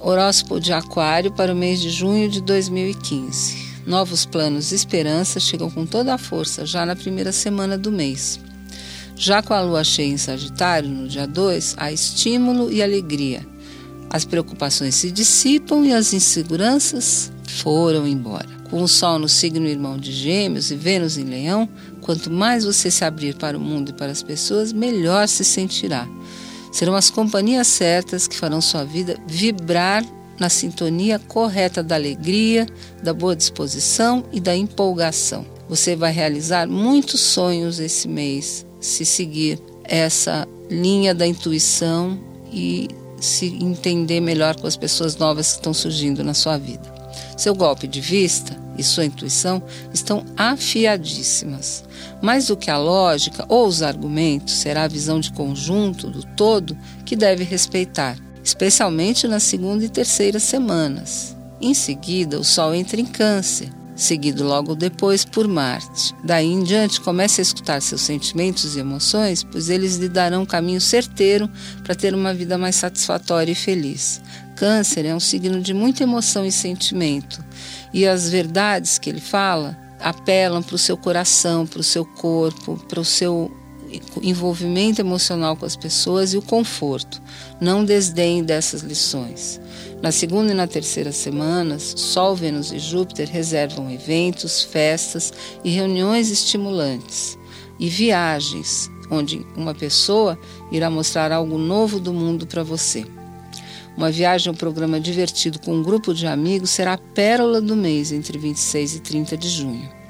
Horóscopo de Aquário para o mês de junho de 2015. Novos planos e esperanças chegam com toda a força já na primeira semana do mês. Já com a lua cheia em Sagitário, no dia 2, há estímulo e alegria. As preocupações se dissipam e as inseguranças foram embora. Com o Sol no signo irmão de Gêmeos e Vênus em Leão, quanto mais você se abrir para o mundo e para as pessoas, melhor se sentirá. Serão as companhias certas que farão sua vida vibrar na sintonia correta da alegria, da boa disposição e da empolgação. Você vai realizar muitos sonhos esse mês se seguir essa linha da intuição e se entender melhor com as pessoas novas que estão surgindo na sua vida. Seu golpe de vista e sua intuição estão afiadíssimas. Mais do que a lógica ou os argumentos, será a visão de conjunto do todo que deve respeitar, especialmente nas segunda e terceira semanas. Em seguida, o Sol entra em Câncer, seguido logo depois por Marte. Daí em diante, comece a escutar seus sentimentos e emoções, pois eles lhe darão um caminho certeiro para ter uma vida mais satisfatória e feliz. Câncer é um signo de muita emoção e sentimento, e as verdades que ele fala apelam para o seu coração, para o seu corpo, para o seu envolvimento emocional com as pessoas e o conforto. Não desdenhe dessas lições. Na segunda e na terceira semanas, Sol, Vênus e Júpiter reservam eventos, festas e reuniões estimulantes e viagens, onde uma pessoa irá mostrar algo novo do mundo para você. Uma viagem ou um programa divertido com um grupo de amigos será a pérola do mês entre 26 e 30 de junho.